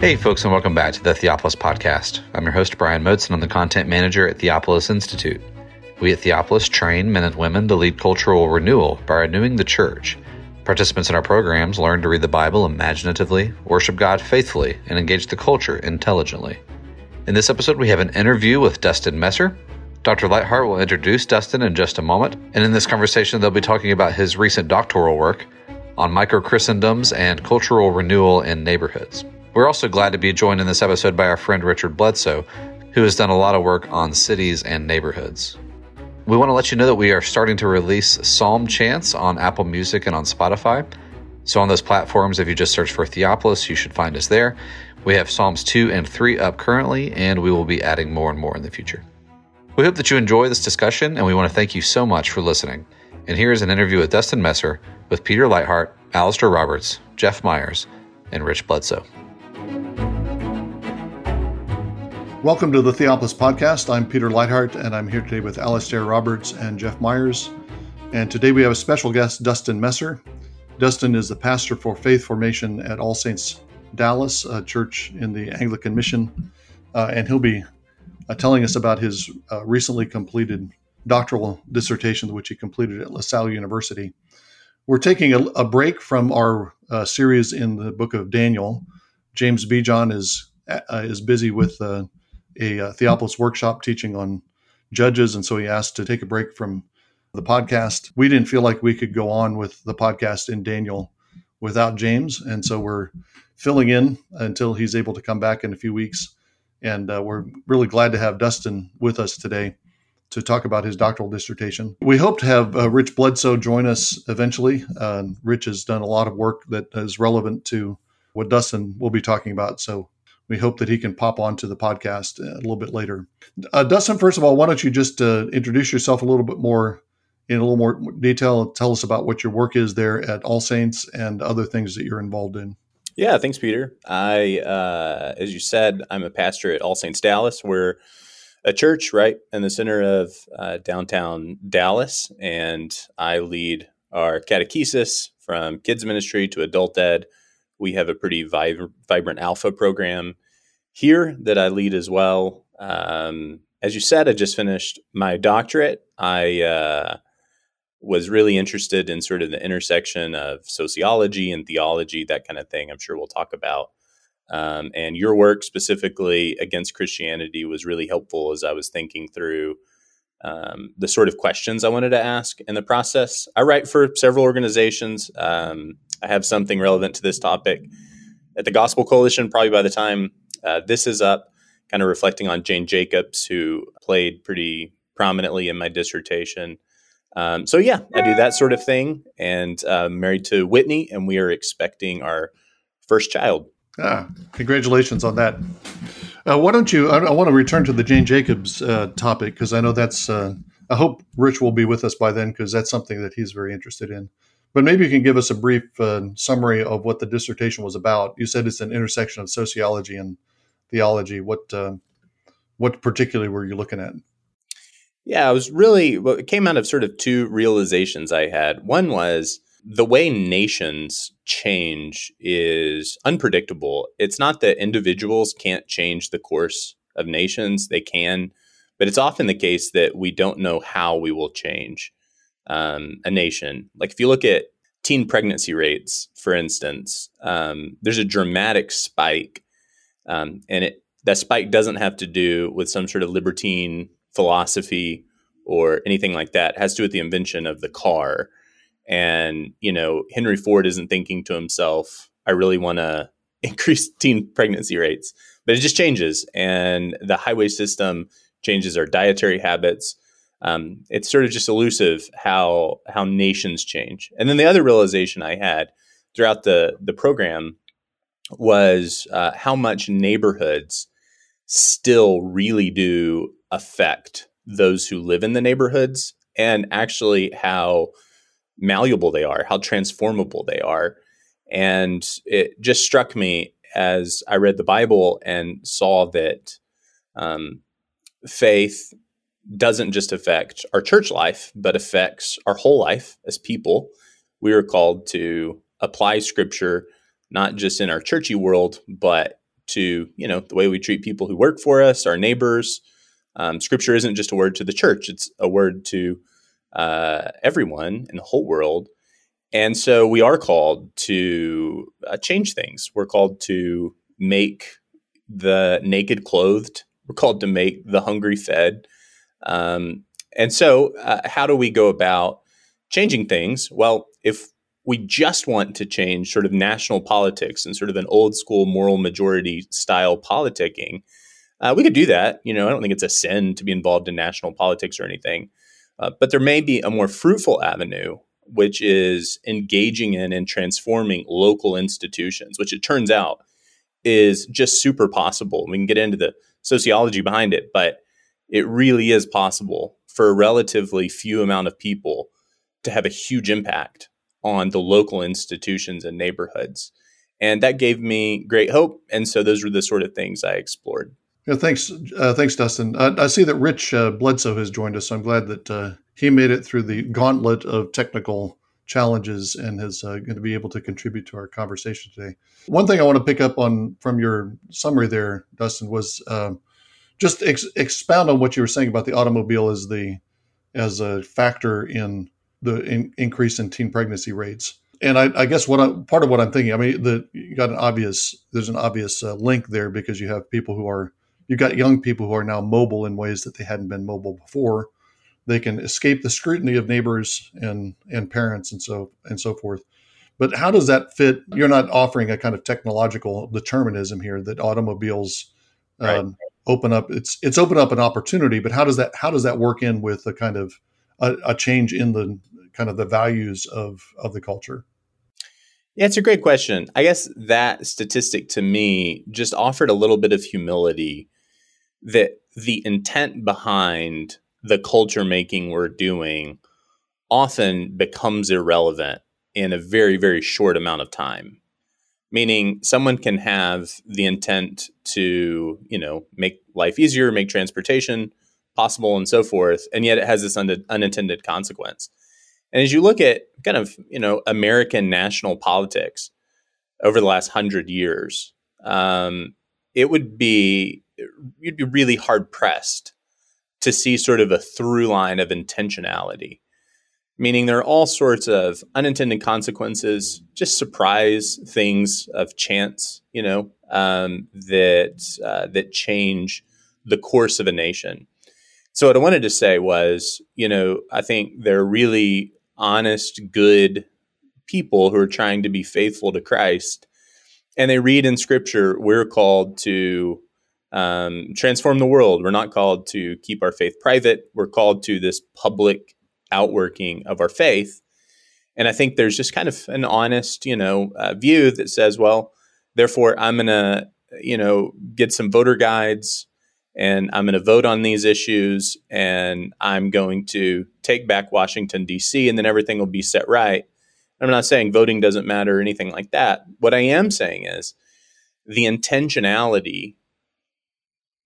Hey, folks, and welcome back to the Theopolis Podcast. I'm your host, Brian Motes, and I'm the content manager at Theopolis Institute. We at Theopolis train men and women to lead cultural renewal by renewing the church. Participants in our programs learn to read the Bible imaginatively, worship God faithfully, and engage the culture intelligently. In this episode, we have an interview with Dustin Messer. Dr. Leithart will introduce Dustin in just a moment, and in this conversation, they'll be talking about his recent doctoral work on microchristendoms and cultural renewal in neighborhoods. We're also glad to be joined in this episode by our friend Richard Bledsoe, who has done a lot of work on cities and neighborhoods. We want to let you know that we are starting to release Psalm chants on Apple Music and on Spotify. So, on those platforms, if you just search for Theopolis, you should find us there. We have Psalms 2 and 3 up currently, and we will be adding more and more in the future. We hope that you enjoy this discussion, and we want to thank you so much for listening. And here is an interview with Dustin Messer with Peter Leithart, Alastair Roberts, Jeff Meyers, and Rich Bledsoe. Welcome to the Theopolis Podcast. I'm Peter Leithart, and I'm here today with Alastair Roberts and Jeff Meyers. And today we have a special guest, Dustin Messer. Dustin is the pastor for faith formation at All Saints Dallas, a church in the Anglican Mission, uh, and he'll be uh, telling us about his uh, recently completed doctoral dissertation, which he completed at LaSalle University. We're taking a, a break from our uh, series in the book of Daniel. James Bejon is uh, is busy with uh, a uh, Theopolis workshop teaching on judges, and so he asked to take a break from the podcast. We didn't feel like we could go on with the podcast in Daniel without James, and so we're filling in until he's able to come back in a few weeks. And uh, we're really glad to have Dustin with us today to talk about his doctoral dissertation. We hope to have uh, Rich Bledsoe join us eventually. Uh, Rich has done a lot of work that is relevant to what Dustin will be talking about. So we hope that he can pop onto the podcast a little bit later. Uh, Dustin, first of all, why don't you just uh, introduce yourself a little bit more in a little more detail? Tell us about what your work is there at All Saints and other things that you're involved in. Yeah, thanks, Peter. I, uh, as you said, I'm a pastor at All Saints Dallas. We're a church right in the center of uh, downtown Dallas, and I lead our catechesis from kids ministry to adult ed we have a pretty vibrant alpha program here that I lead as well. Um, as you said, I just finished my doctorate. I uh, was really interested in sort of the intersection of sociology and theology, that kind of thing. I'm sure we'll talk about. Um, and your work specifically against Christianity was really helpful as I was thinking through um, the sort of questions I wanted to ask in the process. I write for several organizations. Um, I have something relevant to this topic at the Gospel Coalition. Probably by the time uh, this is up, kind of reflecting on Jane Jacobs, who played pretty prominently in my dissertation. Um, so yeah, I do that sort of thing, and uh, married to Whitney, and we are expecting our first child. Ah, congratulations on that. Uh, why don't you? I, I, want to return to the Jane Jacobs uh, topic because I know that's. Uh, I hope Rich will be with us by then because that's something that he's very interested in. But maybe you can give us a brief uh, summary of what the dissertation was about. You said it's an intersection of sociology and theology. What uh, what particularly were you looking at? Yeah, I was really well, it came out of sort of two realizations I had. One was the way nations change is unpredictable. It's not that individuals can't change the course of nations, they can, but it's often the case that we don't know how we will change um, a nation. Like if you look at teen pregnancy rates, for instance, um, there's a dramatic spike, um, and it that spike doesn't have to do with some sort of libertine philosophy or anything like that. It has to do with the invention of the car. And you know, Henry Ford isn't thinking to himself, "I really want to increase teen pregnancy rates," but it just changes, and the highway system changes our dietary habits um, it's sort of just elusive how how nations change. And then the other realization I had throughout the the program was uh, how much neighborhoods still really do affect those who live in the neighborhoods, and actually how malleable they are, how transformable they are. And it just struck me as I read the Bible and saw that um, faith doesn't just affect our church life, but affects our whole life as people. We are called to apply scripture not just in our churchy world, but to you know the way we treat people who work for us, our neighbors. Um, scripture isn't just a word to the church; it's a word to uh, everyone in the whole world. And so we are called to uh, change things. We're called to make the naked clothed. We're called to make the hungry fed. Um, and so, uh, how do we go about changing things? Well, if we just want to change sort of national politics and sort of an old school moral majority style politicking, uh, we could do that. You know, I don't think it's a sin to be involved in national politics or anything. Uh, but there may be a more fruitful avenue, which is engaging in and transforming local institutions, which it turns out is just super possible. We can get into the sociology behind it, but it really is possible for a relatively few amount of people to have a huge impact on the local institutions and neighborhoods. And that gave me great hope. And so those were the sort of things I explored. Yeah, thanks, uh, thanks, Dustin. Uh, I see that Rich uh, Bledsoe has joined us. I'm glad that uh, he made it through the gauntlet of technical challenges and is uh, going to be able to contribute to our conversation today. One thing I want to pick up on from your summary there, Dustin, was um, just ex- expound on what you were saying about the automobile as the as a factor in the in, increase in teen pregnancy rates. And I, I guess what I, part of what I'm thinking, I mean, the you got an obvious there's an obvious uh, link there because you have people who are you've got young people who are now mobile in ways that they hadn't been mobile before. They can escape the scrutiny of neighbors and and parents and so and so forth. But how does that fit? You're not offering a kind of technological determinism here that automobiles right. um, open up. It's it's open up an opportunity, but how does that how does that work in with a kind of a, a change in the kind of the values of of the culture? Yeah, it's a great question. I guess that statistic to me just offered a little bit of humility that the intent behind the culture making we're doing often becomes irrelevant in a very, very short amount of time. Meaning, someone can have the intent to, you know, make life easier, make transportation possible, and so forth, and yet it has this un- unintended consequence. And as you look at kind of, you know, American national politics over the last hundred years, um, it would be you'd be really hard pressed to see sort of a through line of intentionality meaning there are all sorts of unintended consequences, just surprise things of chance, you know, um, that uh, that change the course of a nation. So what I wanted to say was, you know, I think they're really honest, good people who are trying to be faithful to Christ, and they read in Scripture, we're called to. Um, transform the world. We're not called to keep our faith private. We're called to this public outworking of our faith. And I think there's just kind of an honest, you know, uh, view that says, well, therefore, I'm going to, you know, get some voter guides and I'm going to vote on these issues and I'm going to take back Washington, D.C., and then everything will be set right. I'm not saying voting doesn't matter or anything like that. What I am saying is the intentionality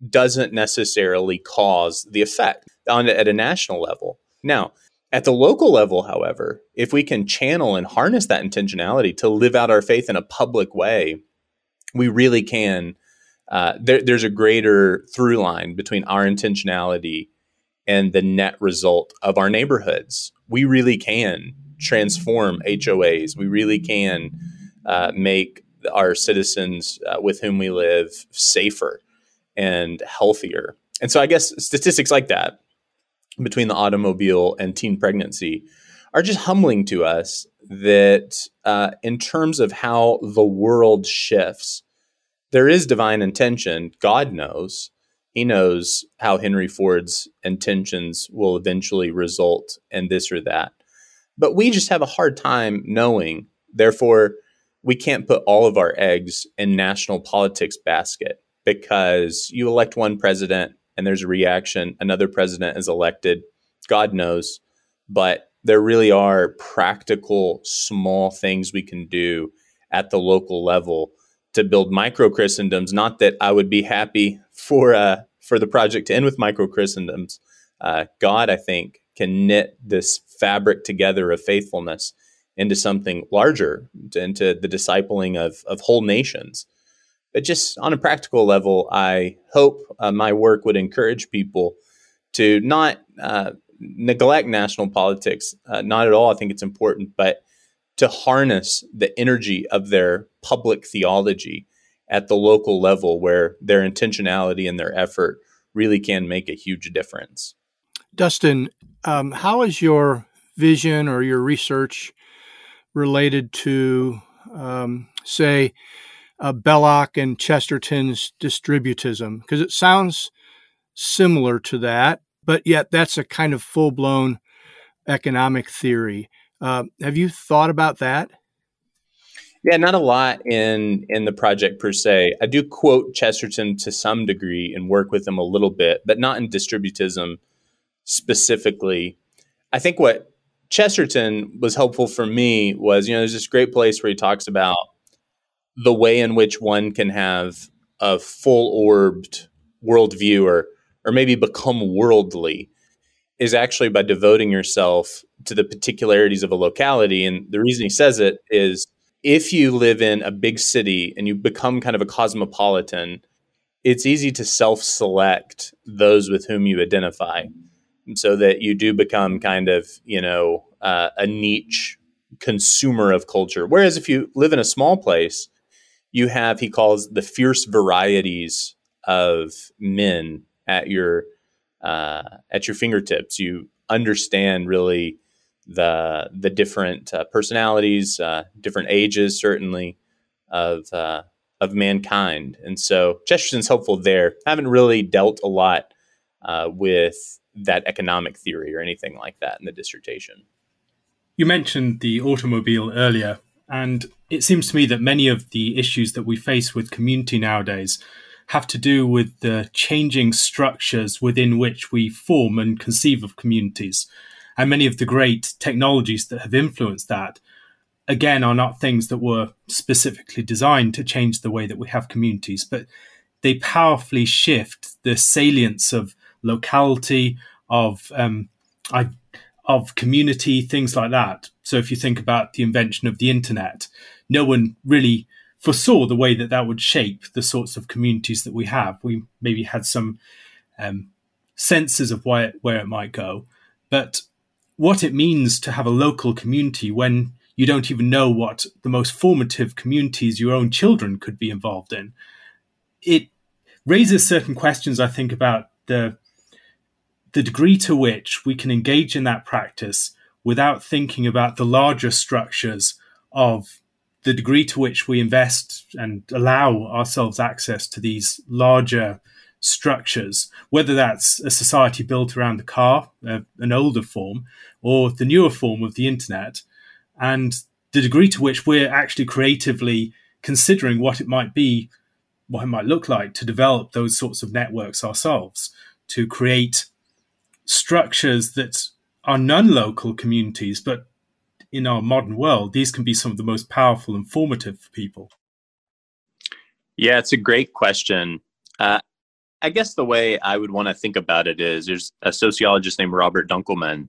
doesn't necessarily cause the effect on at a national level. Now, at the local level, however, if we can channel and harness that intentionality to live out our faith in a public way, we really can. Uh, there, there's a greater through line between our intentionality and the net result of our neighborhoods. We really can transform HOAs. We really can uh, make our citizens uh, with whom we live safer and healthier. And so I guess statistics like that between the automobile and teen pregnancy are just humbling to us that uh, in terms of how the world shifts, there is divine intention. God knows. He knows how Henry Ford's intentions will eventually result in this or that. But we just have a hard time knowing. Therefore, we can't put all of our eggs in national politics basket because you elect one president and there's a reaction. Another president is elected. God knows. But there really are practical, small things we can do at the local level to build micro Christendoms. Not that I would be happy for uh, for the project to end with micro Christendoms. Uh, God, I think, can knit this fabric together of faithfulness into something larger, into the discipling of, of whole nations But just on a practical level, I hope uh, my work would encourage people to not uh, neglect national politics, uh, not at all. I think it's important, but to harness the energy of their public theology at the local level where their intentionality and their effort really can make a huge difference. Dustin, um, how is your vision or your research related to, um, say, uh, Belloc and Chesterton's distributism? Because it sounds similar to that, but yet that's a kind of full blown economic theory. Uh, have you thought about that? Yeah, not a lot in in the project per se. I do quote Chesterton to some degree and work with him a little bit, but not in distributism specifically. I think what Chesterton was helpful for me was, you know, there's this great place where he talks about the way in which one can have a full orbed worldview or or maybe become worldly is actually by devoting yourself to the particularities of a locality. And the reason he says it is if you live in a big city and you become kind of a cosmopolitan, it's easy to self select those with whom you identify so that you do become kind of, you know, uh, a niche consumer of culture. Whereas if you live in a small place, you have, he calls the fierce varieties of men at your uh, at your fingertips. You understand really the the different uh, personalities, uh, different ages, certainly of uh, of mankind. And so Chesterton's helpful there. I haven't really dealt a lot uh, with that economic theory or anything like that in the dissertation. You mentioned the automobile earlier, and it seems to me that many of the issues that we face with community nowadays have to do with the changing structures within which we form and conceive of communities. And many of the great technologies that have influenced that, again, are not things that were specifically designed to change the way that we have communities, but they powerfully shift the salience of locality, of um, I, of community, things like that. So if you think about the invention of the internet, no one really foresaw the way that that would shape the sorts of communities that we have. We maybe had some um, senses of where, where it might go, but what it means to have a local community when you don't even know what the most formative communities your own children could be involved in. It raises certain questions, I think, about the the degree to which we can engage in that practice without thinking about the larger structures of the degree to which we invest and allow ourselves access to these larger structures, whether that's a society built around the car, uh, an older form, or the newer form of the internet, and the degree to which we're actually creatively considering what it might be, what it might look like to develop those sorts of networks ourselves, to create structures that are non local communities, but in our modern world, these can be some of the most powerful and formative for people. Yeah, it's a great question. Uh, I guess the way I would want to think about it is there's a sociologist named Robert Dunkelman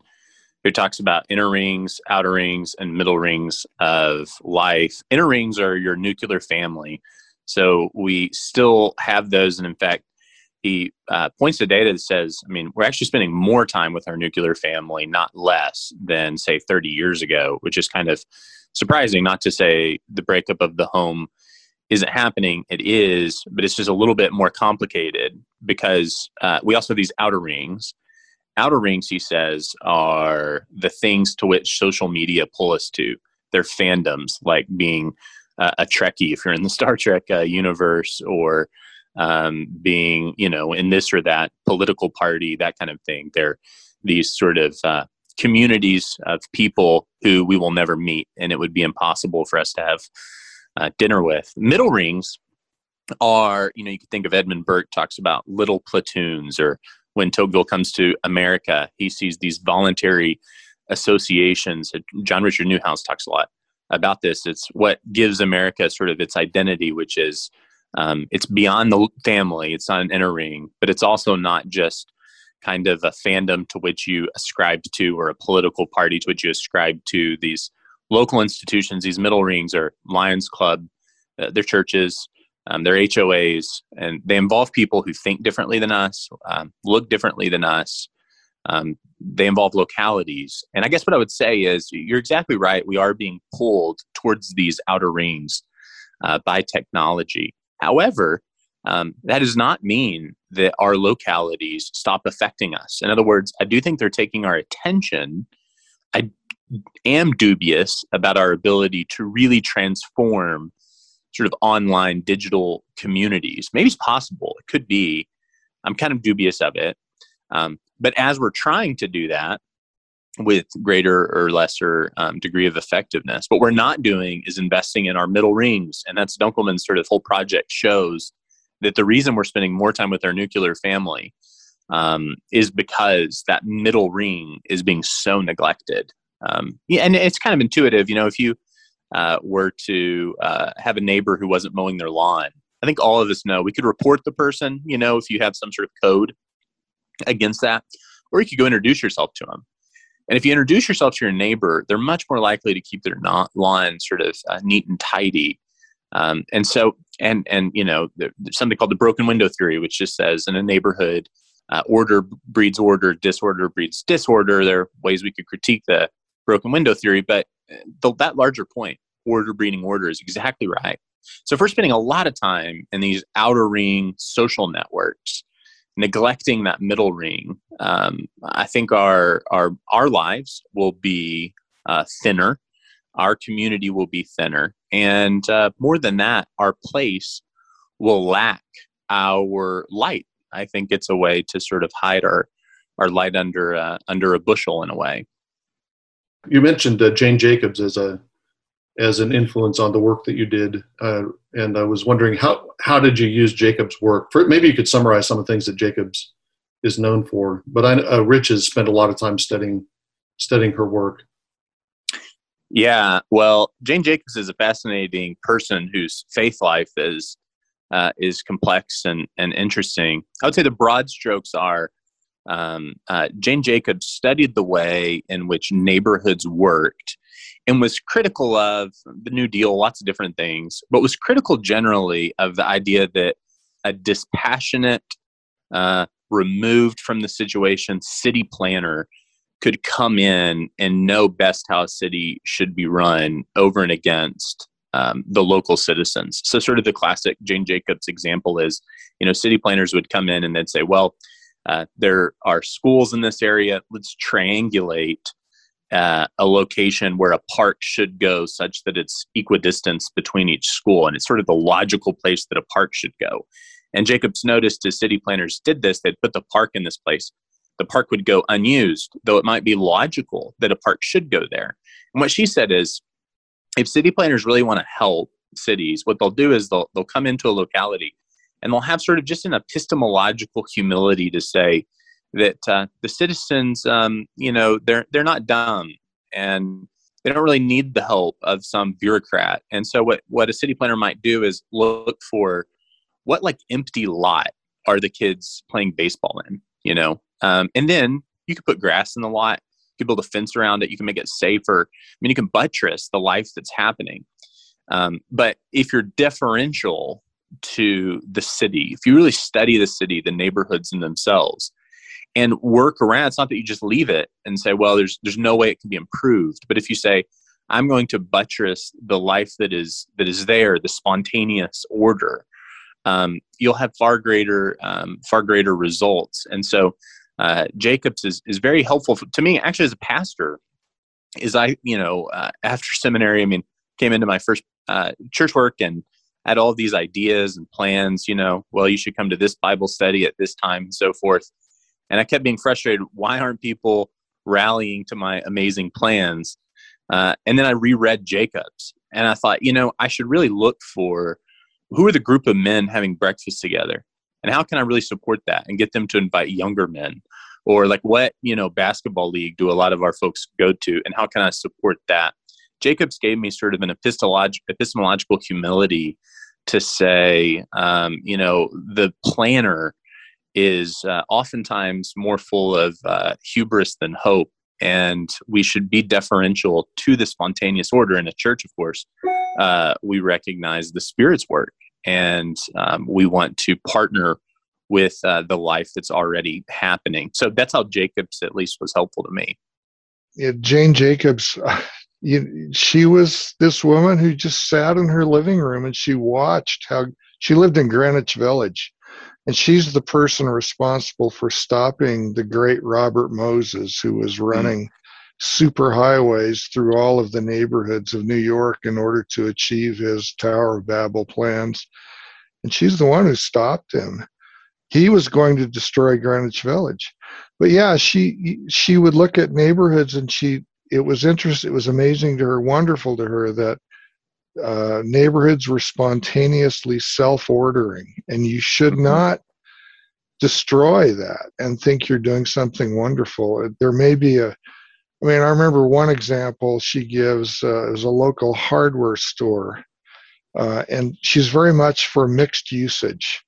who talks about inner rings, outer rings, and middle rings of life. Inner rings are your nuclear family. So we still have those. And in fact, he uh, points to data that says, I mean, we're actually spending more time with our nuclear family, not less than, say, 30 years ago, which is kind of surprising, not to say the breakup of the home isn't happening. It is, but it's just a little bit more complicated because uh, we also have these outer rings. Outer rings, he says, are the things to which social media pull us to. They're fandoms, like being uh, a Trekkie if you're in the Star Trek uh, universe, or um, being, you know, in this or that political party, that kind of thing. They're these sort of uh, communities of people who we will never meet, and it would be impossible for us to have uh, dinner with. Middle rings are, you know, you could think of Edmund Burke talks about little platoons, or when Tocqueville comes to America, he sees these voluntary associations. John Richard Neuhaus talks a lot about this. It's what gives America sort of its identity, which is um, it's beyond the family. It's not an inner ring, but it's also not just kind of a fandom to which you ascribe to or a political party to which you ascribe to. These local institutions, these middle rings are Lions Club, uh, their churches, Um, they're HOAs, and they involve people who think differently than us, um, look differently than us. Um, they involve localities. And I guess what I would say is you're exactly right. We are being pulled towards these outer rings uh, by technology. However, um, that does not mean that our localities stop affecting us. In other words, I do think they're taking our attention. I am dubious about our ability to really transform sort of online digital communities. Maybe it's possible. It could be. I'm kind of dubious of it. Um, but as we're trying to do that with greater or lesser um, degree of effectiveness, what we're not doing is investing in our middle rings. And that's Dunkelman's sort of whole project shows that the reason we're spending more time with our nuclear family um, is because that middle ring is being so neglected. Um, yeah, and it's kind of intuitive. You know, if you uh, were to uh, have a neighbor who wasn't mowing their lawn, I think all of us know we could report the person. You know, if you have some sort of code against that, or you could go introduce yourself to them. And if you introduce yourself to your neighbor, they're much more likely to keep their lawn sort of uh, neat and tidy. Um, and so, and and you know, there's something called the broken window theory, which just says in a neighborhood, uh, order breeds order, disorder breeds disorder. There are ways we could critique the broken window theory, but uh, the, that larger point, order breeding order, is exactly right. So if we're spending a lot of time in these outer ring social networks, neglecting that middle ring, um, I think our our our lives will be uh, thinner, our community will be thinner, and uh, more than that, our place will lack our light. I think it's a way to sort of hide our our light under uh, under a bushel in a way. You mentioned uh, Jane Jacobs as a as an influence on the work that you did. Uh, and I was wondering how how did you use Jacob's work? For, maybe you could summarize some of the things that Jacobs is known for. But I, uh, Rich has spent a lot of time studying studying her work. Yeah, well, Jane Jacobs is a fascinating person whose faith life is uh, is complex and and interesting. I would say the broad strokes are um, uh, Jane Jacobs studied the way in which neighborhoods worked and was critical of the New Deal, lots of different things, but was critical generally of the idea that a dispassionate, uh, removed from the situation city planner could come in and know best how a city should be run over and against um, the local citizens. So, sort of the classic Jane Jacobs example is, you know, city planners would come in and they'd say, well, uh, there are schools in this area. Let's triangulate uh, a location where a park should go such that it's equidistant between each school and it's sort of the logical place that a park should go. And jacobs noticed as city planners did this they'd put the park in this place. The park would go unused though it might be logical that a park should go there. And what she said is if city planners really want to help cities what they'll do is they'll, they'll come into a locality and they'll have sort of just an epistemological humility to say that uh, the citizens, um, you know, they're they're not dumb and they don't really need the help of some bureaucrat. And so, what what a city planner might do is look for what like empty lot are the kids playing baseball in, you know, um, and then you could put grass in the lot. You could build a fence around it. You can make it safer. I mean, you can buttress the life that's happening. Um, but if you're deferential to the city, if you really study the city, the neighborhoods in themselves, and work around. It's not that you just leave it and say, well, there's there's no way it can be improved. But if you say, I'm going to buttress the life that is that is there, the spontaneous order, um, you'll have far greater um, far greater results. And so uh, Jacobs is is very helpful for, to me. Actually, as a pastor, is I you know uh, after seminary, I mean, came into my first uh, church work and had all these ideas and plans. You know, well, you should come to this Bible study at this time and so forth. And I kept being frustrated. Why aren't people rallying to my amazing plans? Uh, and then I reread Jacobs, and I thought, you know, I should really look for who are the group of men having breakfast together, and how can I really support that and get them to invite younger men, or like what you know basketball league do a lot of our folks go to, and how can I support that? Jacobs gave me sort of an epistemolog- epistemological humility to say, um, you know, the planner is uh, oftentimes more full of uh, hubris than hope. And we should be deferential to the spontaneous order. In a church, of course, uh, we recognize the Spirit's work. and um, we want to partner with uh, the life that's already happening. So that's how Jacobs at least was helpful to me. Yeah, Jane Jacobs, you, she was this woman who just sat in her living room and she watched how she lived in Greenwich Village. And she's the person responsible for stopping the great Robert Moses, who was hmm. running mm. super highways through all of the neighborhoods of New York in order to achieve his Tower of Babel plans. And she's the one who stopped him. He was going to destroy Greenwich Village. But yeah, she she would look at neighborhoods and she it was interesting. It was amazing to her, wonderful to her that uh, neighborhoods were spontaneously self-ordering, and you should mm-hmm. not destroy that and think you're doing something wonderful. There may be a I mean, I remember one example she gives uh, is a local hardware store, uh, and she's very much for mixed usage.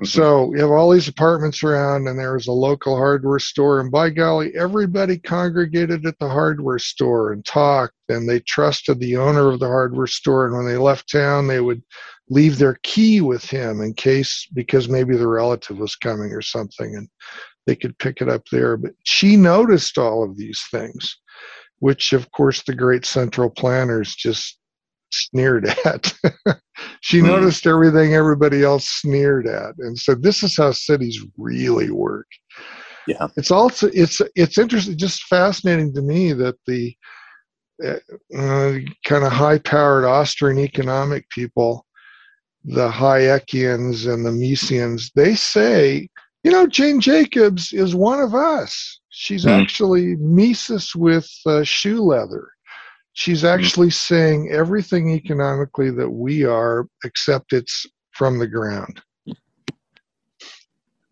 Mm-hmm. So you have all these apartments around, and there was a local hardware store, and by golly, everybody congregated at the hardware store and talked, and they trusted the owner of the hardware store. And when they left town, they would leave their key with him in case, because maybe the relative was coming or something, and they could pick it up there. But she noticed all of these things, which, of course, the great central planners just sneered at. she mm. noticed everything everybody else sneered at, and said, this is how cities really work. Yeah, it's also it's it's interesting, just fascinating to me that the uh, uh kind of high-powered Austrian economic people, the Hayekians and the Misesians, they say, you know, Jane Jacobs is one of us. She's mm. actually Mises with uh, shoe leather she's mm-hmm. actually saying everything economically that we are, except it's from the ground.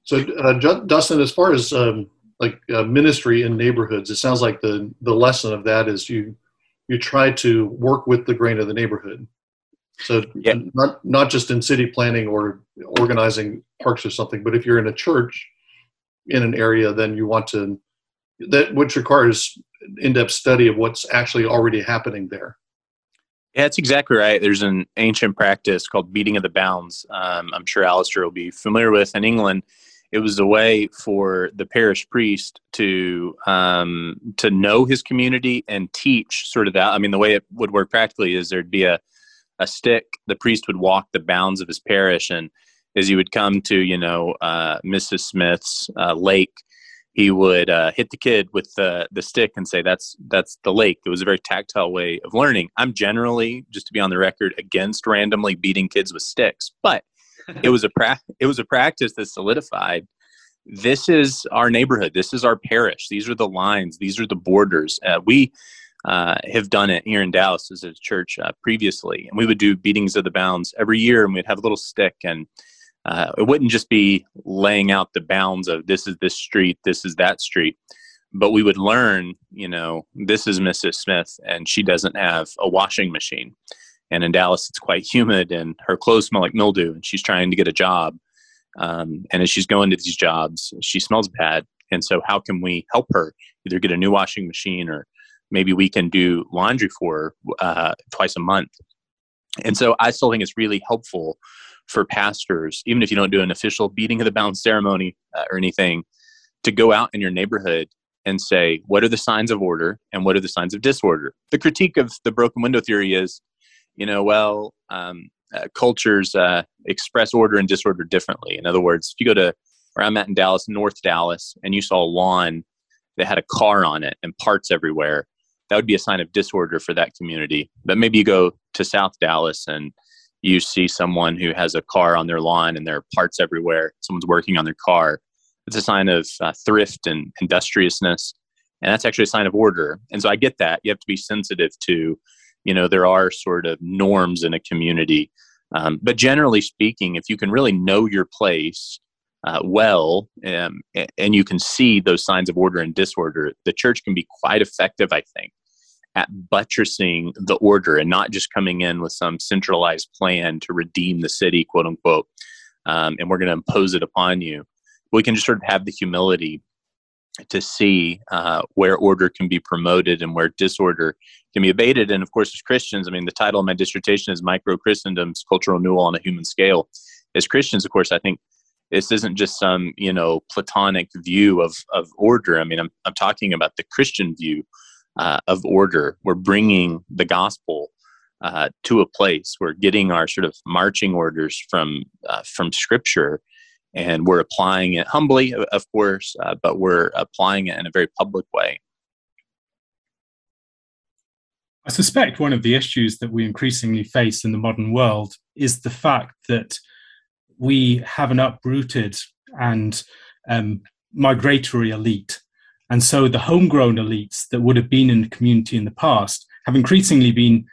So, uh, Dustin, as far as um, like uh, ministry in neighborhoods, it sounds like the the lesson of that is you you try to work with the grain of the neighborhood. So yeah. not not just in city planning or organizing parks or something, but if you're in a church in an area, then you want to that which requires in-depth study of what's actually already happening there. Yeah, that's exactly right. There's an ancient practice called beating of the bounds. Um, I'm sure Alastair will be familiar with. In England, it was a way for the parish priest to um, to know his community and teach sort of that. I mean, the way it would work practically is there'd be a a stick. The priest would walk the bounds of his parish, and as you would come to, you know, uh, Mrs. Smith's uh, lake, he would uh, hit the kid with the the stick and say that's that's the lake. It was a very tactile way of learning. I'm generally just to be on the record against randomly beating kids with sticks but it was a pra- it was a practice that solidified this is our neighborhood. This is our parish. These are the lines. These are the borders. Uh, we uh, have done it here in dallas as a church uh, previously and we would do beatings of the bounds every year and we'd have a little stick and uh, it wouldn't just be laying out the bounds of this is this street, this is that street, but we would learn, you know, this is Mrs. Smith and she doesn't have a washing machine. And in Dallas, it's quite humid and her clothes smell like mildew and she's trying to get a job. Um, and as she's going to these jobs, she smells bad. And so, how can we help her either get a new washing machine or maybe we can do laundry for her uh, twice a month? And so, I still think it's really helpful for pastors, even if you don't do an official beating of the bounds ceremony uh, or anything, to go out in your neighborhood and say, what are the signs of order and what are the signs of disorder? The critique of the broken window theory is, you know, well, um, uh, cultures uh, express order and disorder differently. In other words, if you go to where I'm at in Dallas, North Dallas, and you saw a lawn that had a car on it and parts everywhere, that would be a sign of disorder for that community. But maybe you go to South Dallas and you see someone who has a car on their lawn and there are parts everywhere, someone's working on their car, it's a sign of uh, thrift and industriousness. And that's actually a sign of order. And so I get that. You have to be sensitive to, you know, there are sort of norms in a community. Um, but generally speaking, if you can really know your place uh, well um, and you can see those signs of order and disorder, the church can be quite effective, I think, at buttressing the order and not just coming in with some centralized plan to redeem the city, quote unquote, um, and we're going to impose it upon you. We can just sort of have the humility to see uh, where order can be promoted and where disorder can be abated. And of course, as Christians, I mean, the title of my dissertation is Micro Christendom's Cultural Renewal on a Human Scale. As Christians, of course, I think this isn't just some you know platonic view of of order. I mean, I'm I'm talking about the Christian view uh, of order. We're bringing the gospel uh, to a place. We're getting our sort of marching orders from uh, from Scripture, and we're applying it humbly, of course, uh, but we're applying it in a very public way. I suspect one of the issues that we increasingly face in the modern world is the fact that we have an uprooted and um, migratory elite. And so the homegrown elites that would have been in the community in the past have increasingly been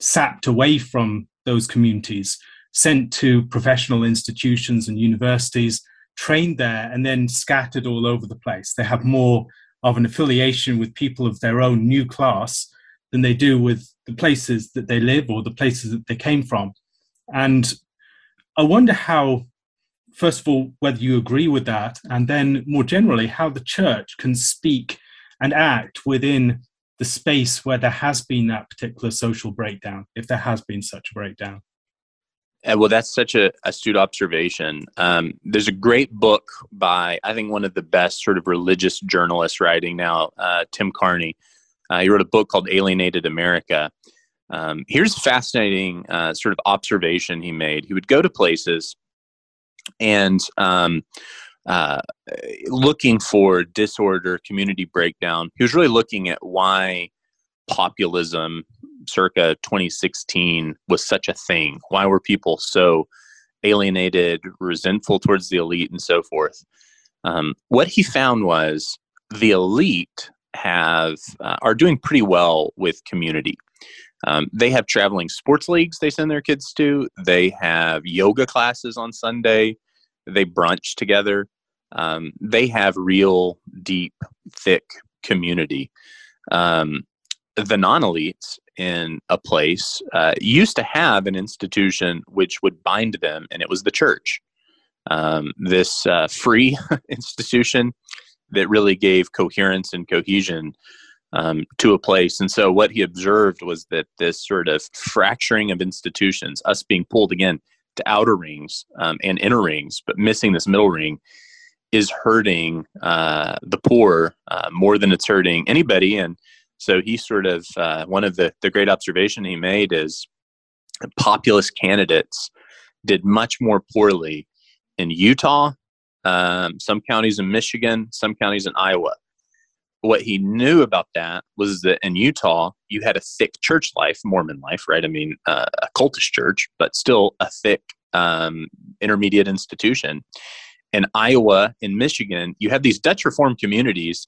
sapped away from those communities, sent to professional institutions and universities, trained there, and then scattered all over the place. They have more of an affiliation with people of their own new class than they do with the places that they live or the places that they came from. And I wonder how, first of all, whether you agree with that, and then more generally, how the church can speak and act within the space where there has been that particular social breakdown, if there has been such a breakdown. Uh, well, that's such a astute observation. Um, there's a great book by, I think, one of the best sort of religious journalists writing now, uh, Tim Carney. Uh, he wrote a book called Alienated America. Um, here's a fascinating uh, sort of observation he made. He would go to places and um, uh, looking for disorder, community breakdown. He was really looking at why populism circa 2016 was such a thing. Why were people so alienated, resentful towards the elite, and so forth? Um, what he found was the elite have uh, are doing pretty well with community. Um, they have traveling sports leagues they send their kids to. They have yoga classes on Sunday. They brunch together. Um, they have real, deep, thick community. Um, the non elites in a place uh, used to have an institution which would bind them, and it was the church. Um, this uh, free institution that really gave coherence and cohesion um, to a place. And so, what he observed was that this sort of fracturing of institutions, us being pulled again to outer rings um, and inner rings, but missing this middle ring, is hurting uh, the poor uh, more than it's hurting anybody. And so, he sort of uh, one of the the great observation he made is populist candidates did much more poorly in Utah, um, some counties in Michigan, some counties in Iowa what he knew about that was that in Utah, you had a thick church life, Mormon life, right? I mean, uh, a cultish church, but still a thick um, intermediate institution. In Iowa, in Michigan, you have these Dutch Reformed communities,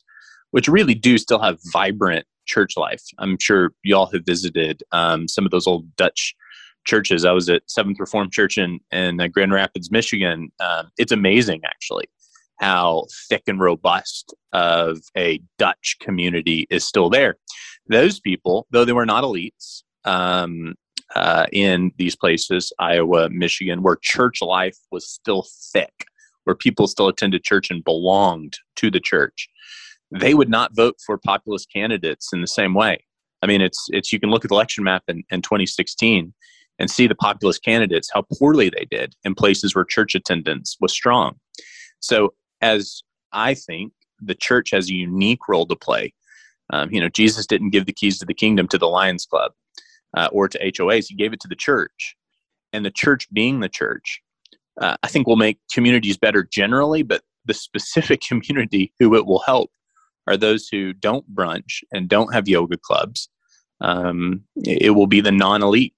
which really do still have vibrant church life. I'm sure y'all have visited um, some of those old Dutch churches. I was at Seventh Reformed Church in, in uh, Grand Rapids, Michigan. Um, it's amazing, actually how thick and robust of a Dutch community is still there. Those people, though they were not elites um, uh, in these places, Iowa, Michigan, where church life was still thick, where people still attended church and belonged to the church, they would not vote for populist candidates in the same way. I mean, it's it's you can look at the election map in, in 2016 and see the populist candidates how poorly they did in places where church attendance was strong. So as I think the church has a unique role to play. Um, you know, Jesus didn't give the keys to the kingdom to the Lions Club uh, or to HOAs, he gave it to the church. And the church being the church, uh, I think will make communities better generally, but the specific community who it will help are those who don't brunch and don't have yoga clubs. Um, it will be the non elite.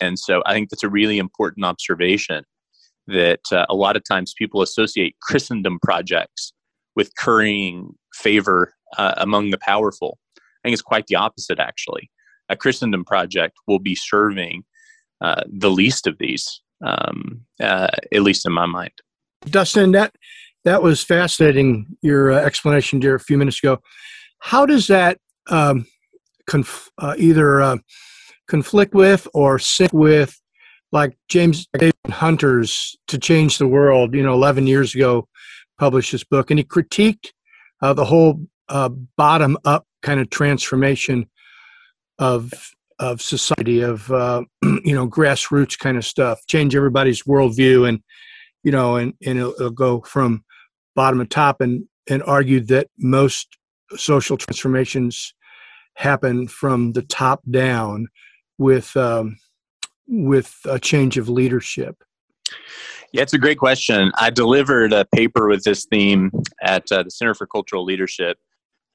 And so I think that's a really important observation that uh, a lot of times people associate Christendom projects with currying favor uh, among the powerful. I think it's quite the opposite, actually. A Christendom project will be serving uh, the least of these, um, uh, at least in my mind. Dustin, that that was fascinating. Your uh, explanation, dear, a few minutes ago. How does that um, conf- uh, either conflict with or sync with like James Hunter's To Change the World, you know, 11 years ago, published this book, and he critiqued uh, the whole uh, bottom up kind of transformation of of society of uh, you know grassroots kind of stuff change everybody's worldview and you know and and it'll, it'll go from bottom to top and and argued that most social transformations happen from the top down with um, with a change of leadership yeah, it's a great question. I delivered a paper with this theme at uh, the Center for Cultural Leadership.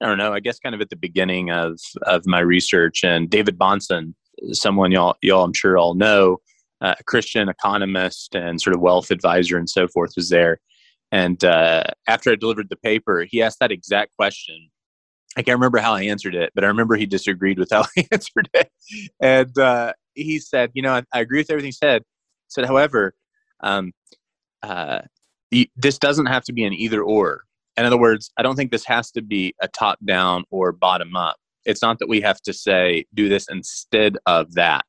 I don't know, I guess kind of at the beginning of, of my research. And David Bahnsen, someone y'all, y'all I'm sure all know, uh, a Christian economist and sort of wealth advisor and so forth, was there. And uh, after I delivered the paper, he asked that exact question. I can't remember how I answered it, but I remember he disagreed with how I answered it. And uh, he said, You know, I, I agree with everything said. He said, however, um, uh, this doesn't have to be an either or. In other words, I don't think this has to be a top down or bottom up. It's not that we have to say, do this instead of that.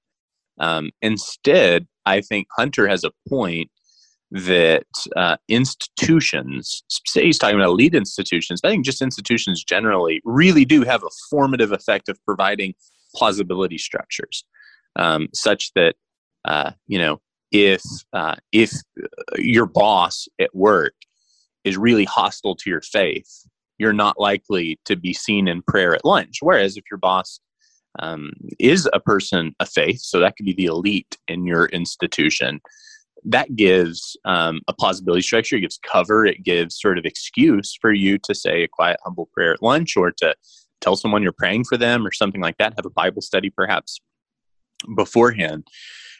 Um, instead, I think Hunter has a point that uh, institutions, say he's talking about elite institutions, but I think just institutions generally really do have a formative effect of providing plausibility structures um, such that, uh, you know, if uh, if your boss at work is really hostile to your faith, you're not likely to be seen in prayer at lunch. Whereas if your boss um, is a person of faith, so that could be the elite in your institution, that gives um, a plausibility structure, it gives cover, it gives sort of excuse for you to say a quiet, humble prayer at lunch or to tell someone you're praying for them or something like that, have a Bible study perhaps beforehand.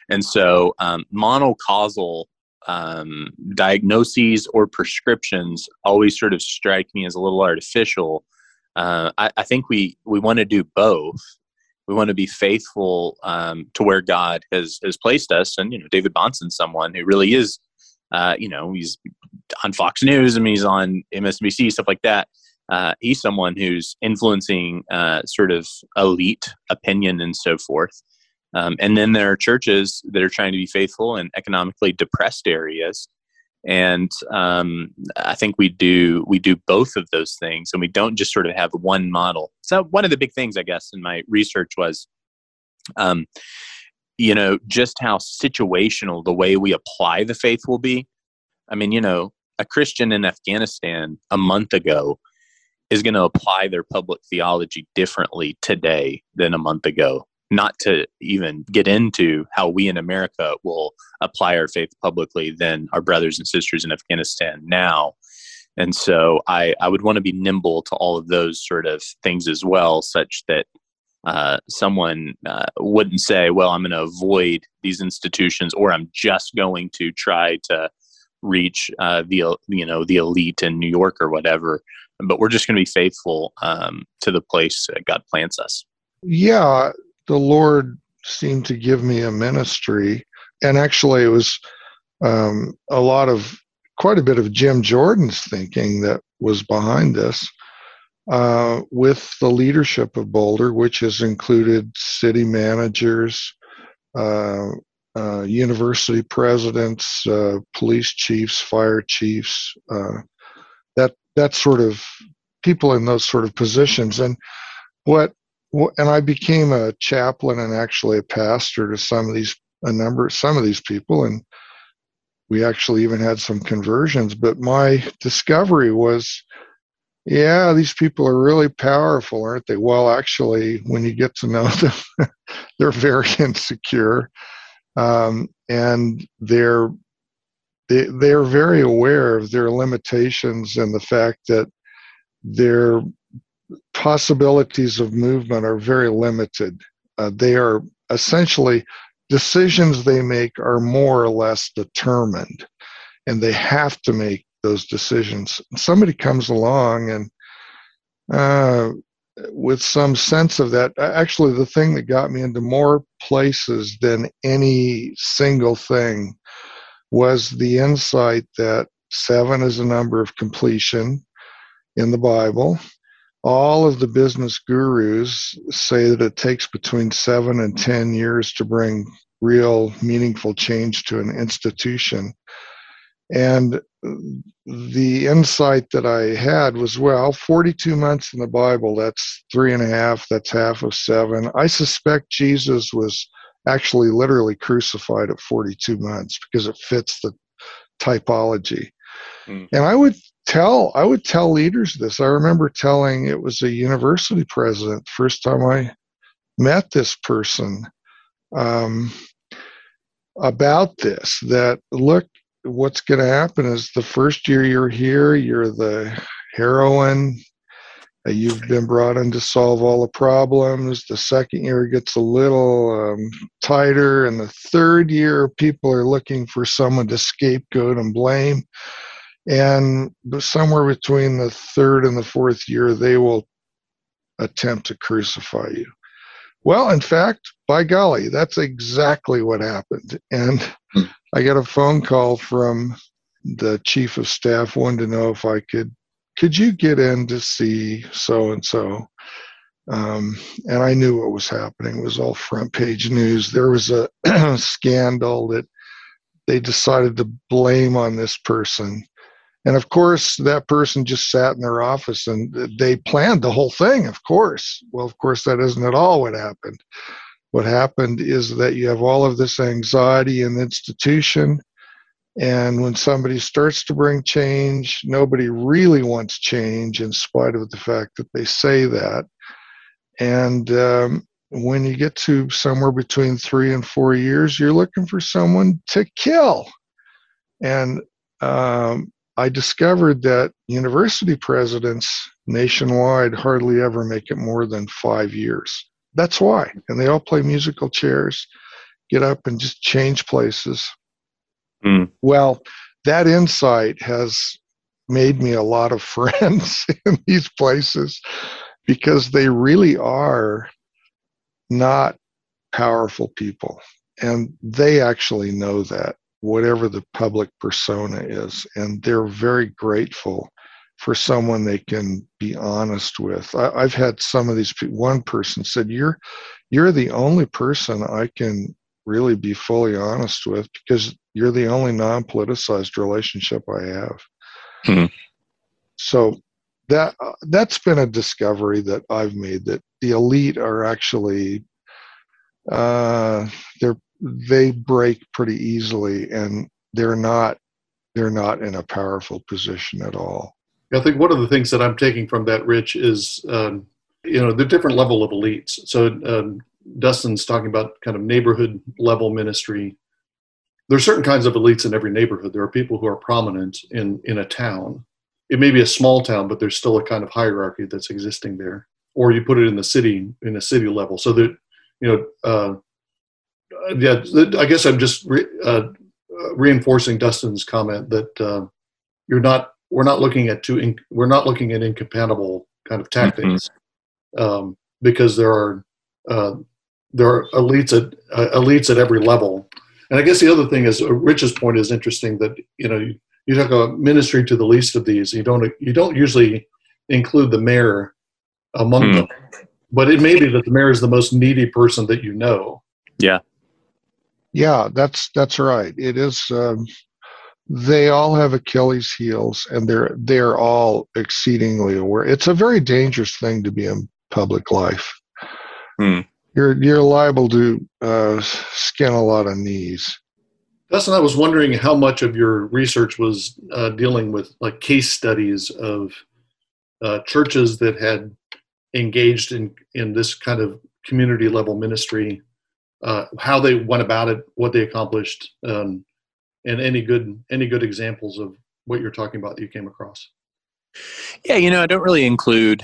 And so, um, monocausal um, diagnoses or prescriptions always sort of strike me as a little artificial. Uh, I, I, think we we want to do both. We want to be faithful um, to where God has has placed us, and you know, David Bahnsen, someone who really is, uh, you know, he's on Fox News and he's on MSNBC, stuff like that. Uh, he's someone who's influencing uh, sort of elite opinion and so forth. Um, and then there are churches that are trying to be faithful in economically depressed areas. And um, I think we do we do both of those things, and we don't just sort of have one model. So one of the big things, I guess, in my research was, um, you know, just how situational the way we apply the faith will be. I mean, you know, a Christian in Afghanistan a month ago is going to apply their public theology differently today than a month ago not to even get into how we in America will apply our faith publicly than our brothers and sisters in Afghanistan now. And so I, I would want to be nimble to all of those sort of things as well, such that uh, someone uh, wouldn't say, well, I'm going to avoid these institutions or I'm just going to try to reach uh, the, you know, the elite in New York or whatever. But we're just going to be faithful um, to the place God plants us. Yeah, the Lord seemed to give me a ministry, and actually, it was um, a lot of quite a bit of Jim Jordan's thinking that was behind this. Uh, with the leadership of Boulder, which has included city managers, uh, uh, university presidents, uh, police chiefs, fire chiefs, uh, that that sort of people in those sort of positions. And what and I became a chaplain and actually a pastor to some of these a number some of these people and we actually even had some conversions but my discovery was yeah these people are really powerful aren't they? Well actually when you get to know them they're very insecure um, and they're they, they're very aware of their limitations and the fact that they're possibilities of movement are very limited. Uh, they are essentially decisions they make are more or less determined, and they have to make those decisions. Somebody comes along and uh, with some sense of that, actually, the thing that got me into more places than any single thing was the insight that seven is a number of completion in the Bible all of the business gurus say that it takes between seven and 10 years to bring real meaningful change to an institution. And the insight that I had was well, 42 months in the Bible, that's three and a half, that's half of seven. I suspect Jesus was actually literally crucified at 42 months because it fits the typology. Mm. And I would tell I would tell leaders this. I remember telling it was a university president first time I met this person um, about this. That look, what's going to happen is the first year you're here, you're the heroine. Uh, you've been brought in to solve all the problems. The second year gets a little um, tighter, and the third year, people are looking for someone to scapegoat and blame. And somewhere between the third and the fourth year, they will attempt to crucify you. Well, in fact, by golly, that's exactly what happened. And hmm. I got a phone call from the chief of staff, wanted to know if I could, could you get in to see so and so? and I knew what was happening. It was all front page news. There was a scandal that they decided to blame on this person. And of course, that person just sat in their office and they planned the whole thing, of course. Well, of course, that isn't at all what happened. What happened is that you have all of this anxiety in the institution. And when somebody starts to bring change, nobody really wants change in spite of the fact that they say that. And um, when you get to somewhere between three and four years, you're looking for someone to kill. And um, I discovered that university presidents nationwide hardly ever make it more than five years. That's why. And they all play musical chairs, get up and just change places. Mm. Well, that insight has made me a lot of friends in these places because they really are not powerful people. And they actually know that whatever the public persona is. And they're very grateful for someone they can be honest with. I, have had some of these people, one person said, You're you're the only person I can really be fully honest with because you're the only non politicized relationship I have. Mm-hmm. So that that's been a discovery that I've made that the elite are actually uh, they're they break pretty easily and they're not they're not in a powerful position at all. I think one of the things that i'm taking from that rich is um, you know the different level of elites. So um, dustin's talking about kind of neighborhood level ministry. There are certain kinds of elites in every neighborhood. There are people who are prominent in in a town. It may be a small town but there's still a kind of hierarchy that's existing there. Or you put it in the city in a city level. So that you know uh, yeah, I guess I'm just re, uh, reinforcing Dustin's comment that uh, you're not. We're not looking at two. We're not looking at incompatible kind of tactics mm-hmm. um, because there are uh, there are elites at uh, elites at every level. And I guess the other thing is uh, Rich's point is interesting that you know you, you talk about ministry to the least of these. You don't you don't usually include the mayor among mm. them, but it may be that the mayor is the most needy person that you know. Yeah. Yeah, that's that's right. It is. Um, they all have Achilles' heels, and they're they're all exceedingly aware. It's a very dangerous thing to be in public life. Hmm. You're you're liable to uh, skin a lot of knees. Dustin, I was wondering how much of your research was uh, dealing with like case studies of uh, churches that had engaged in in this kind of community level ministry uh, how they went about it, what they accomplished, um, and any good any good examples of what you're talking about that you came across. Yeah, you know, I don't really include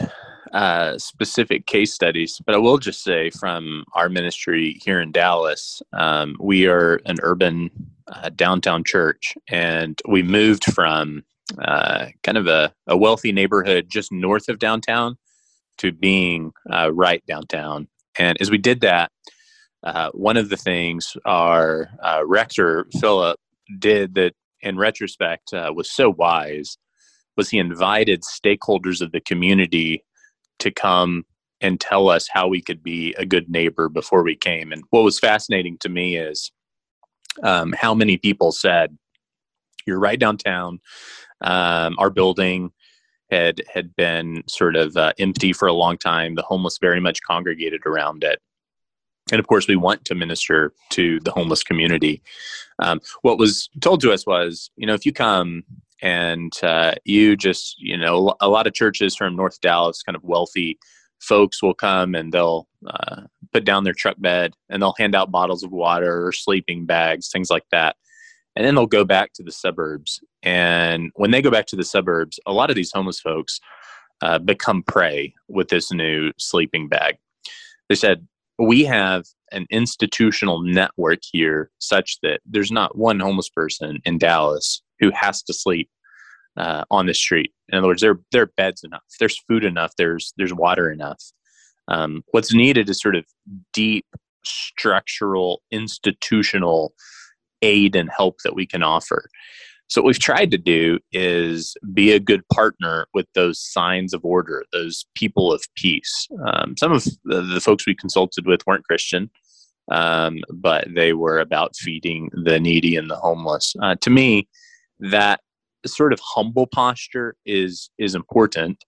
uh, specific case studies, but I will just say from our ministry here in Dallas, um, we are an urban uh, downtown church, and we moved from uh, kind of a, a, wealthy neighborhood just north of downtown to being uh, right downtown. And as we did that, uh, one of the things our uh, rector Philip did that, in retrospect, uh, was so wise was he invited stakeholders of the community to come and tell us how we could be a good neighbor before we came. And what was fascinating to me is um, how many people said, You're right downtown. Um, our building had had been sort of uh, empty for a long time. The homeless very much congregated around it, and of course, we want to minister to the homeless community. Um, what was told to us was, you know, if you come and uh, you just, you know, a lot of churches from North Dallas, kind of wealthy folks, will come and they'll uh, put down their truck bed and they'll hand out bottles of water or sleeping bags, things like that and then they'll go back to the suburbs. And when they go back to the suburbs, a lot of these homeless folks uh, become prey with this new sleeping bag. They said, We have an institutional network here such that there's not one homeless person in Dallas who has to sleep uh, on the street. In other words, there, there are beds enough, there's food enough, there's, there's water enough. Um, what's needed is sort of deep structural, institutional aid and help that we can offer. So, what we've tried to do is be a good partner with those signs of order, those people of peace. Um, some of the, folks we consulted with weren't Christian, um, but they were about feeding the needy and the homeless. Uh, to me, that sort of humble posture is is important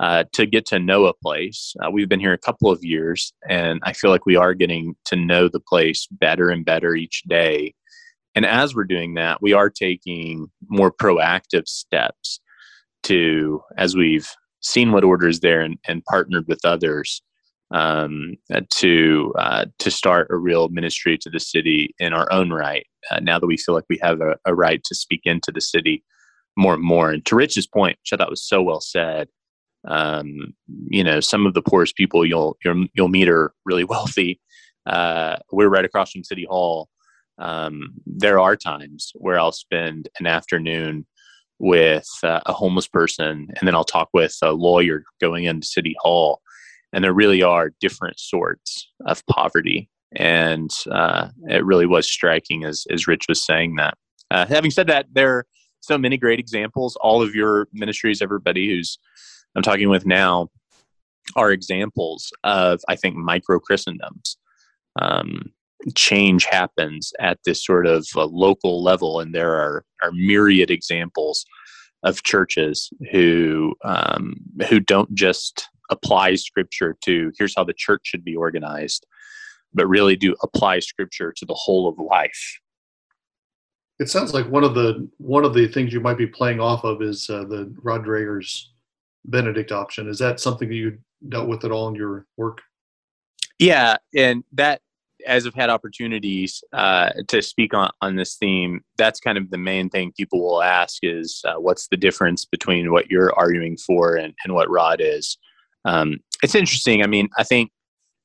uh, to get to know a place. Uh, we've been here a couple of years, and I feel like we are getting to know the place better and better each day. And as we're doing that, we are taking more proactive steps to, as we've seen what orders there and, and partnered with others, um, to uh, to start a real ministry to the city in our own right. Uh, now that we feel like we have a, a, right to speak into the city more and more. And to Rich's point, which I thought was so well said, um, you know, some of the poorest people you'll you'll, you'll meet are really wealthy. Uh, we're right across from City Hall, um, there are times where I'll spend an afternoon with uh, a homeless person, and then I'll talk with a lawyer going into City Hall. And there really are different sorts of poverty. And uh, it really was striking as, as Rich was saying that. Uh, having said that, there are so many great examples. All of your ministries, everybody who's I'm talking with now, are examples of, I think, micro Christendoms. Um, change happens at this sort of uh, local level, and there are are myriad examples of churches who um, who don't just apply scripture to here's how the church should be organized, but really do apply scripture to the whole of life. It sounds like one of the one of the things you might be playing off of is uh, the Rod Dreher's Benedict option. Is that something that you dealt with at all in your work? Yeah, and that as I've had opportunities uh, to speak on, on this theme, that's kind of the main thing people will ask is uh, what's the difference between what you're arguing for and, and what Rod is. Um, it's interesting. I mean, I think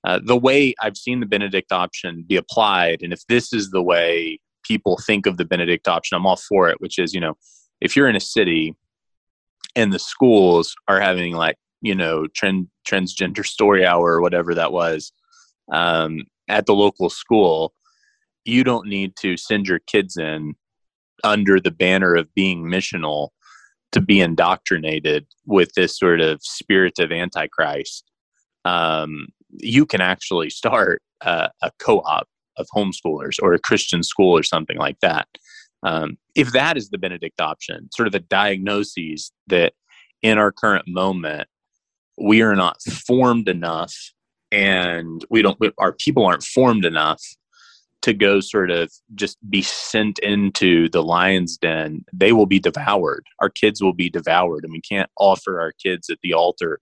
uh, the way I've seen the Benedict option be applied, and if this is the way people think of the Benedict option, I'm all for it, which is, you know, if you're in a city and the schools are having like, you know, trend, transgender story hour or whatever that was, um, at the local school, you don't need to send your kids in under the banner of being missional to be indoctrinated with this sort of spirit of antichrist. Um, you can actually start a, co-op of homeschoolers or a Christian school or something like that. Um, if that is the Benedict option, sort of a diagnosis that in our current moment we are not formed enough and we don't our people aren't formed enough to go sort of just be sent into the lion's den. They will be devoured. Our kids will be devoured and we can't offer our kids at the altar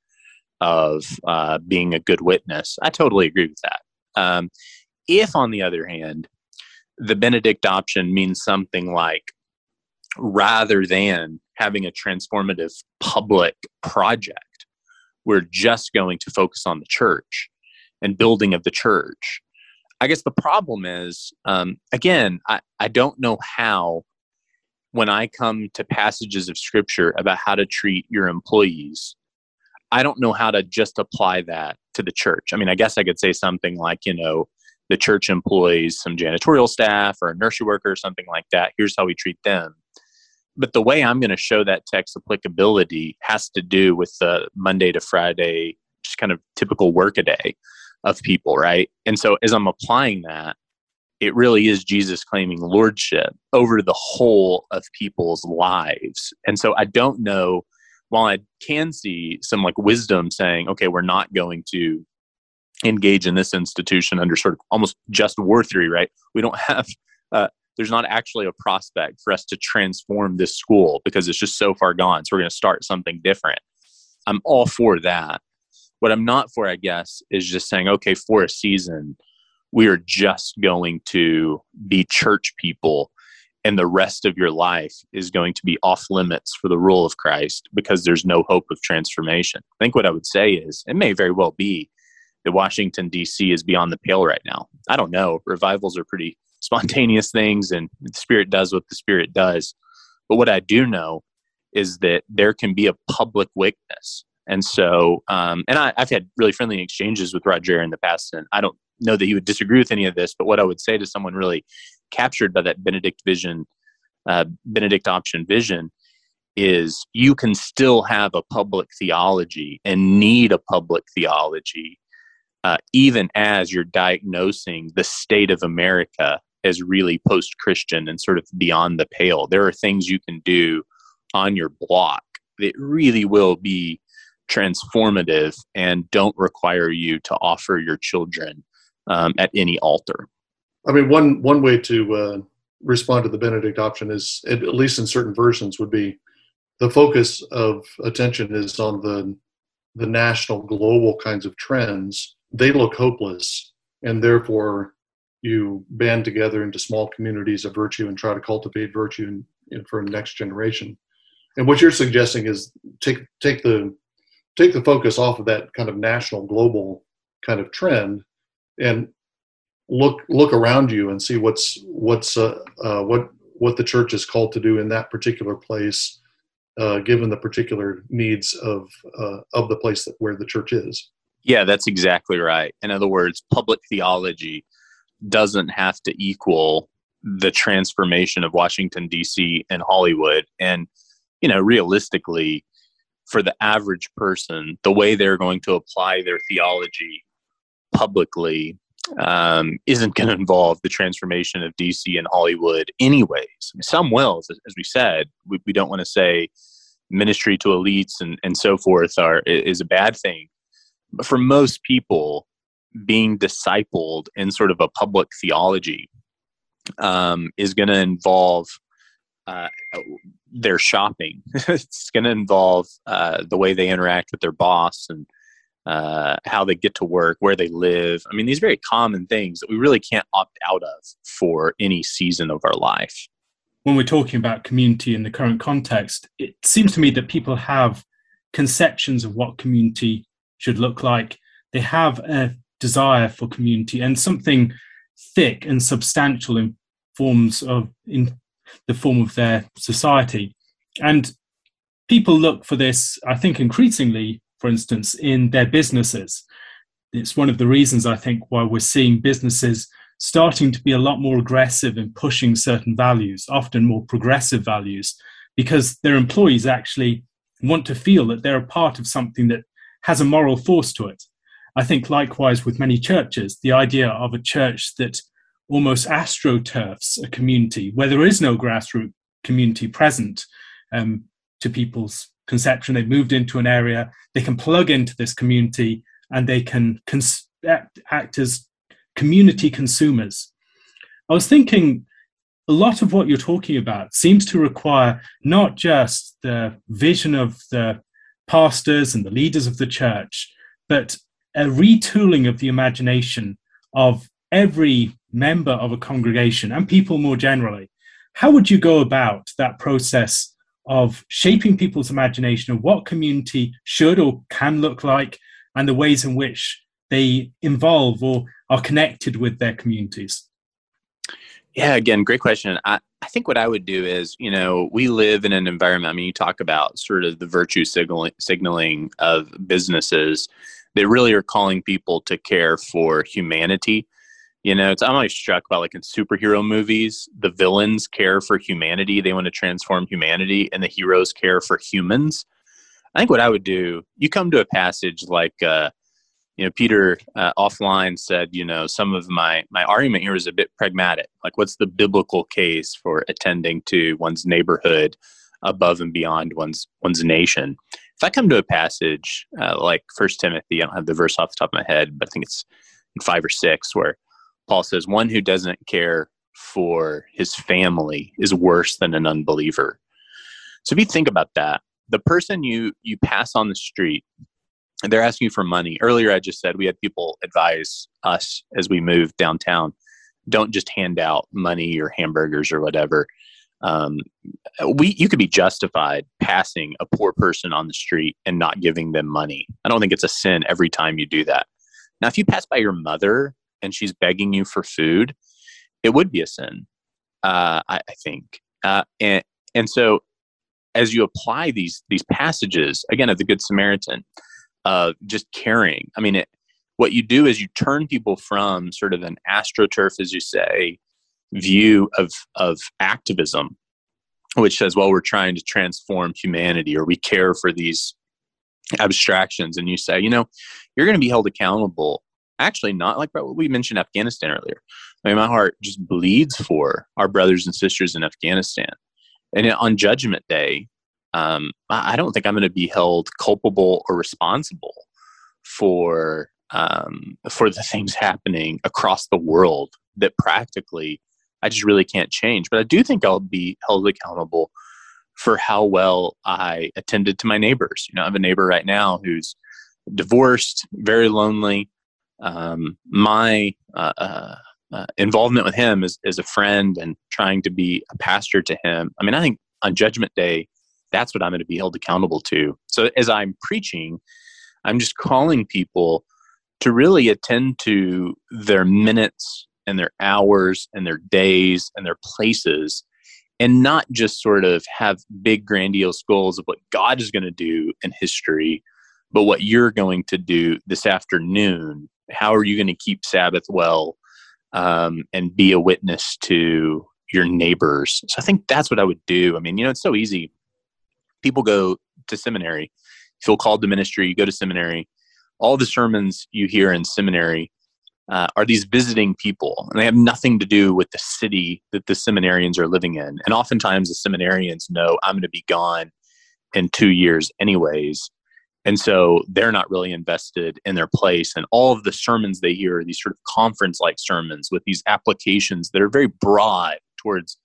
of uh, being a good witness. I totally agree with that. Um, if on the other hand the benedict option means something like rather than having a transformative public project we're just going to focus on the church and building of the church. I guess the problem is, um, again, I, I don't know how, when I come to passages of scripture about how to treat your employees, I don't know how to just apply that to the church. I mean, I guess I could say something like, you know, the church employs some janitorial staff or a nursery worker or something like that. Here's how we treat them. But the way I'm going to show that text applicability has to do with the Monday to Friday, just kind of typical work a day of people, right? And so as I'm applying that, it really is Jesus claiming lordship over the whole of people's lives. And so I don't know, while I can see some like wisdom saying, okay, we're not going to engage in this institution under sort of almost just war theory, right? We don't have, uh, there's not actually a prospect for us to transform this school because it's just so far gone. So we're going to start something different. I'm all for that. What I'm not for, I guess, is just saying, okay, for a season, we are just going to be church people and the rest of your life is going to be off limits for the rule of Christ because there's no hope of transformation. I think what I would say is it may very well be that Washington, D.C. is beyond the pale right now. I don't know. Revivals are pretty spontaneous things and the Spirit does what the Spirit does. But what I do know is that there can be a public witness. And so, um, and I, have had really friendly exchanges with Roger in the past, and I don't know that he would disagree with any of this, but what I would say to someone really captured by that Benedict vision, uh, Benedict option vision, is you can still have a public theology and need a public theology, uh, even as you're diagnosing the state of America as really post Christian and sort of beyond the pale. There are things you can do on your block that really will be transformative and don't require you to offer your children um, at any altar. I mean, one one way to uh, respond to the Benedict option is, at least in certain versions, would be the focus of attention is on the the national, global kinds of trends. They look hopeless, and therefore you band together into small communities of virtue and try to cultivate virtue in, in, for the next generation. And what you're suggesting is take take the take the focus off of that kind of national, global kind of trend and look look around you and see what's what's uh, uh, what what the church is called to do in that particular place, uh, given the particular needs of uh, of the place that where the church is. Yeah, that's exactly right. In other words, public theology doesn't have to equal the transformation of Washington D.C. and Hollywood, and you know, realistically, for the average person, the way they're going to apply their theology publicly um, isn't going to involve the transformation of DC and Hollywood, anyways. Some will, as, we said. We, we don't want to say ministry to elites and, and so forth are is a bad thing. But for most people, being discipled in sort of a public theology um, is going to involve uh, their shopping. it's going to involve uh, the way they interact with their boss and uh, how they get to work, where they live. I mean, these very common things that we really can't opt out of for any season of our life. When we're talking about community in the current context, it seems to me that people have conceptions of what community should look like. They have a desire for community and something thick and substantial in forms of in the form of their society. And people look for this, I think, increasingly for instance, in their businesses. It's one of the reasons I think why we're seeing businesses starting to be a lot more aggressive in pushing certain values, often more progressive values, because their employees actually want to feel that they're a part of something that has a moral force to it. I think likewise with many churches, the idea of a church that almost astroturfs a community where there is no grassroots community present um, to people's conception. They've moved into an area, they can plug into this community and they can cons- act, act as community consumers. I was thinking a lot of what you're talking about seems to require not just the vision of the pastors and the leaders of the church, but a retooling of the imagination of every member of a congregation and people more generally. How would you go about that process of shaping people's imagination of what community should or can look like and the ways in which they involve or are connected with their communities? Yeah, again, great question. I, I think what I would do is, you know, we live in an environment. I mean, you talk about sort of the virtue signaling, signaling of businesses that really are calling people to care for humanity you know, it's I'm always struck by like in superhero movies, the villains care for humanity. They want to transform humanity, and the heroes care for humans. I think what I would do, you come to a passage like uh, you know, Peter uh, offline said, you know, some of my my argument here is a bit pragmatic. Like, what's the biblical case for attending to one's neighborhood above and beyond one's one's nation? If I come to a passage uh, like First Timothy, I don't have the verse off the top of my head, but I think it's in five or six, where Paul says, "One who doesn't care for his family is worse than an unbeliever." So if you think about that, the person you you pass on the street they're asking you for money. Earlier, I just said we had people advise us as we moved downtown don't just hand out money or hamburgers or whatever. Um, we you could be justified passing a poor person on the street and not giving them money. I don't think it's a sin every time you do that. Now, if you pass by your mother and she's begging you for food, it would be a sin. Uh, I, I, think, uh, and and so as you apply these these passages again of the Good Samaritan, of just caring. I mean, it, what you do is you turn people from sort of an astroturf, as you say, view of of activism, which says, well, we're trying to transform humanity, or we care for these abstractions, and you say, you know, you're going to be held accountable. Actually, not like what we mentioned Afghanistan earlier. I mean, my heart just bleeds for our brothers and sisters in Afghanistan. And on Judgment Day, um, I don't think I'm going to be held culpable or responsible for um, for the things happening across the world that practically I just really can't change. But I do think I'll be held accountable for how well I attended to my neighbors. You know, I have a neighbor right now who's divorced, very lonely. Um, my uh, uh, uh, involvement with him as, as a friend and trying to be a pastor to him. I mean, I think on Judgment Day, that's what I'm going to be held accountable to. So as I'm preaching, I'm just calling people to really attend to their minutes and their hours and their days and their places and not just sort of have big grandiose goals of what God is going to do in history, but what you're going to do this afternoon. How are you going to keep Sabbath well um, and be a witness to your neighbors? So I think that's what I would do. I mean, you know, it's so easy people go to seminary, feel called to ministry, you go to seminary. All the sermons you hear in seminary uh, are these visiting people, and they have nothing to do with the city that the seminarians are living in. And oftentimes, the seminarians know I'm going to be gone in two years, anyways. And so they're not really invested in their place. And all of the sermons they hear are these sort of conference like sermons with these applications that are very broad towards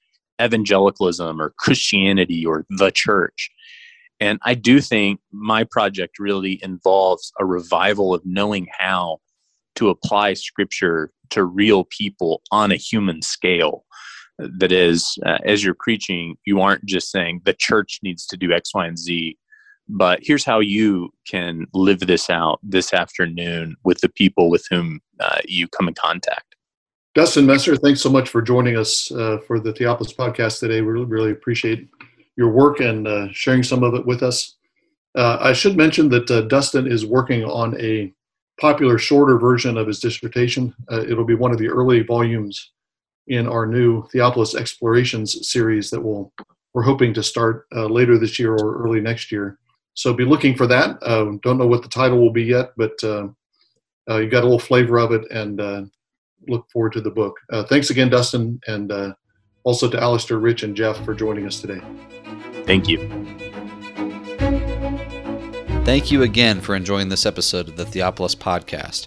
evangelicalism or Christianity or the church. And I do think my project really involves a revival of knowing how to apply scripture to real people on a human scale. That is, uh, as you're preaching, you aren't just saying the church needs to do X, Y, and Z, but here's how you can live this out this afternoon with the people with whom uh, you come in contact. Dustin Messer, thanks so much for joining us uh, for the Theopolis podcast today. We really, appreciate your work and uh, sharing some of it with us. Uh, I should mention that uh, Dustin is working on a popular, shorter version of his dissertation. Uh, it'll be one of the early volumes in our new Theopolis Explorations series that we'll, we're hoping to start later this year or early next year. So be looking for that. don't know what the title will be yet, but you got a little flavor of it and look forward to the book. Uh, thanks again, Dustin, and uh, also to Alastair, Rich, and Jeff for joining us today. Thank you. Thank you again for enjoying this episode of the Theopolis Podcast.